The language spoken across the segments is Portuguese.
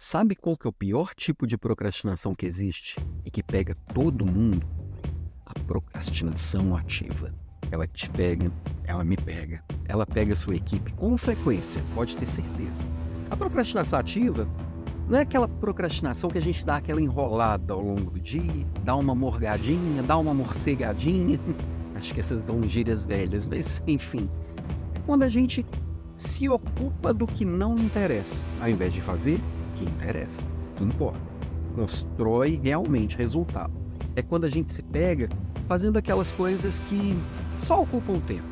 Sabe qual que é o pior tipo de procrastinação que existe e que pega todo mundo? A procrastinação ativa. Ela te pega, ela me pega, ela pega a sua equipe com frequência, pode ter certeza. A procrastinação ativa não é aquela procrastinação que a gente dá aquela enrolada ao longo do dia, dá uma morgadinha, dá uma morcegadinha. Acho que essas são gírias velhas, mas enfim. Quando a gente se ocupa do que não interessa, ao invés de fazer que interessa, que importa. Constrói realmente resultado. É quando a gente se pega fazendo aquelas coisas que só ocupam tempo,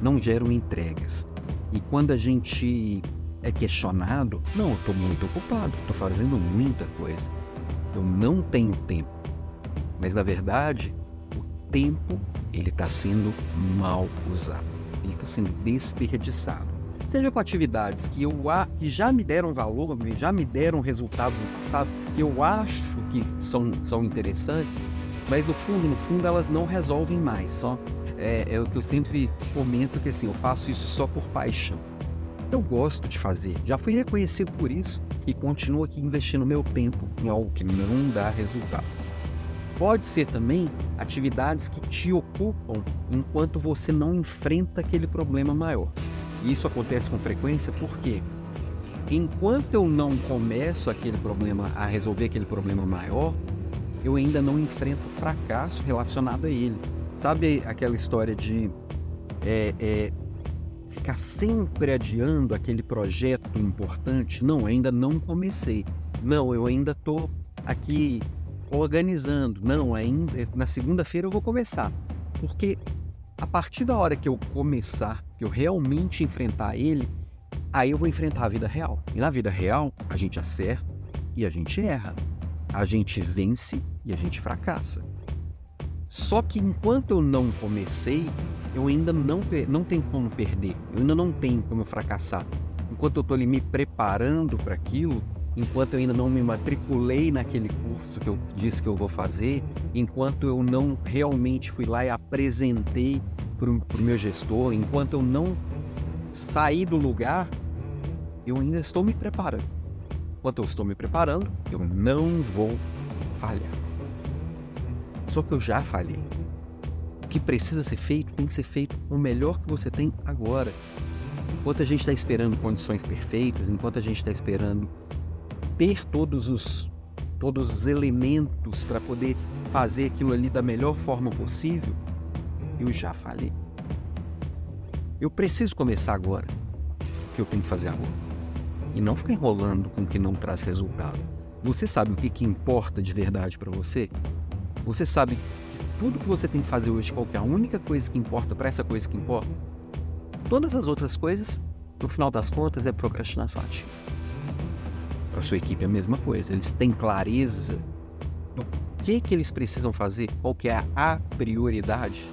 não geram entregas. E quando a gente é questionado, não, eu estou muito ocupado, estou fazendo muita coisa, eu não tenho tempo. Mas na verdade, o tempo ele está sendo mal usado, ele está sendo desperdiçado seja com atividades que, eu, que já me deram valor, já me deram resultados no passado, que eu acho que são, são interessantes, mas no fundo, no fundo, elas não resolvem mais. Só é, é o que eu sempre comento que assim, eu faço isso só por paixão. Eu gosto de fazer, já fui reconhecido por isso e continuo aqui investindo meu tempo em algo que não dá resultado. Pode ser também atividades que te ocupam enquanto você não enfrenta aquele problema maior. E isso acontece com frequência porque enquanto eu não começo aquele problema a resolver aquele problema maior, eu ainda não enfrento fracasso relacionado a ele. Sabe aquela história de é, é, ficar sempre adiando aquele projeto importante? Não, ainda não comecei. Não, eu ainda estou aqui organizando. Não, ainda na segunda-feira eu vou começar. Porque a partir da hora que eu começar, que eu realmente enfrentar ele, aí eu vou enfrentar a vida real. E na vida real, a gente acerta e a gente erra. A gente vence e a gente fracassa. Só que enquanto eu não comecei, eu ainda não, não tenho como perder. Eu ainda não tenho como fracassar. Enquanto eu estou ali me preparando para aquilo, enquanto eu ainda não me matriculei naquele curso que eu disse que eu vou fazer, enquanto eu não realmente fui lá e apresentei para o meu gestor, enquanto eu não saí do lugar, eu ainda estou me preparando. Enquanto eu estou me preparando, eu não vou falhar. Só que eu já falhei. O que precisa ser feito tem que ser feito o melhor que você tem agora. Enquanto a gente está esperando condições perfeitas, enquanto a gente está esperando ter todos os, todos os elementos para poder fazer aquilo ali da melhor forma possível, eu já falei. Eu preciso começar agora que eu tenho que fazer agora. E não ficar enrolando com o que não traz resultado. Você sabe o que, que importa de verdade para você? Você sabe que tudo que você tem que fazer hoje, qual é a única coisa que importa para essa coisa que importa? Todas as outras coisas, no final das contas, é procrastinação ativa. Para sua equipe é a mesma coisa. Eles têm clareza do que, que eles precisam fazer, qual que é a prioridade.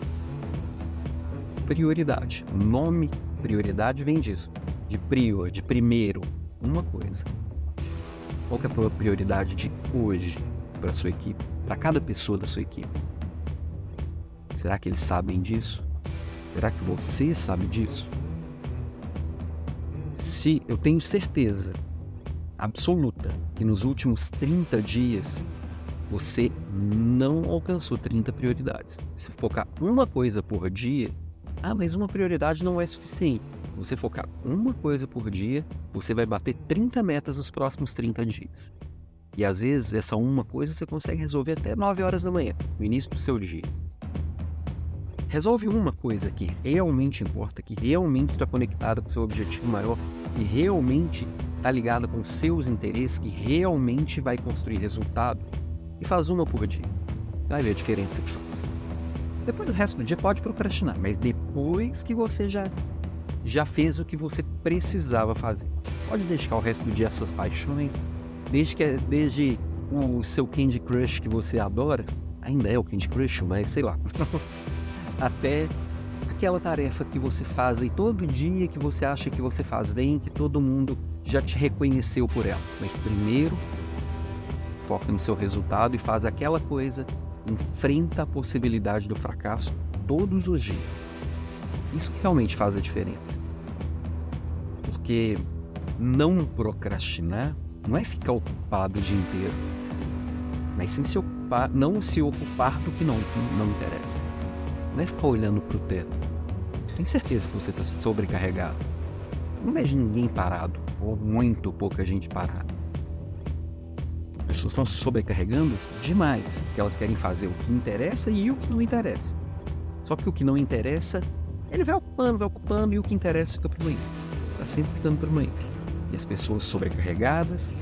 Prioridade. O nome prioridade vem disso. De prior, de primeiro, uma coisa. Qual que é a prioridade de hoje para sua equipe, para cada pessoa da sua equipe? Será que eles sabem disso? Será que você sabe disso? Se eu tenho certeza absoluta que nos últimos 30 dias você não alcançou 30 prioridades. Se focar uma coisa por dia, ah, mas uma prioridade não é suficiente. Você focar uma coisa por dia, você vai bater 30 metas nos próximos 30 dias. E às vezes essa uma coisa você consegue resolver até 9 horas da manhã, no início do seu dia. Resolve uma coisa que realmente importa, que realmente está conectada com o seu objetivo maior, que realmente está ligada com seus interesses, que realmente vai construir resultado. E faz uma por dia. Vai ver a diferença que faz. Depois o resto do dia pode procrastinar, mas depois que você já, já fez o que você precisava fazer. Pode deixar o resto do dia as suas paixões, desde, que, desde o seu Candy Crush que você adora, ainda é o Candy Crush, mas sei lá. até aquela tarefa que você faz aí todo dia, que você acha que você faz bem, que todo mundo já te reconheceu por ela. Mas primeiro, foca no seu resultado e faz aquela coisa, enfrenta a possibilidade do fracasso todos os dias. Isso que realmente faz a diferença. Porque não procrastinar não é ficar ocupado o dia inteiro, mas sim se ocupar, não se ocupar do que não, não interessa. Não é ficar olhando para o teto. Tem certeza que você está sobrecarregado. Não vejo ninguém parado, ou muito pouca gente parada. As pessoas estão se sobrecarregando demais, porque elas querem fazer o que interessa e o que não interessa. Só que o que não interessa, ele vai ocupando, vai ocupando, e o que interessa fica para amanhã. Está sempre ficando para amanhã. E as pessoas sobrecarregadas,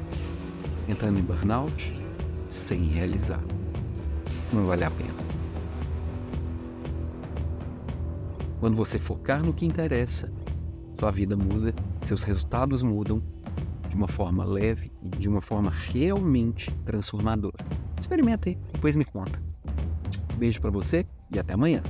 entrando em burnout, sem realizar. Não vale a pena. Quando você focar no que interessa, sua vida muda, seus resultados mudam de uma forma leve e de uma forma realmente transformadora. Experimenta aí, depois me conta. Beijo para você e até amanhã.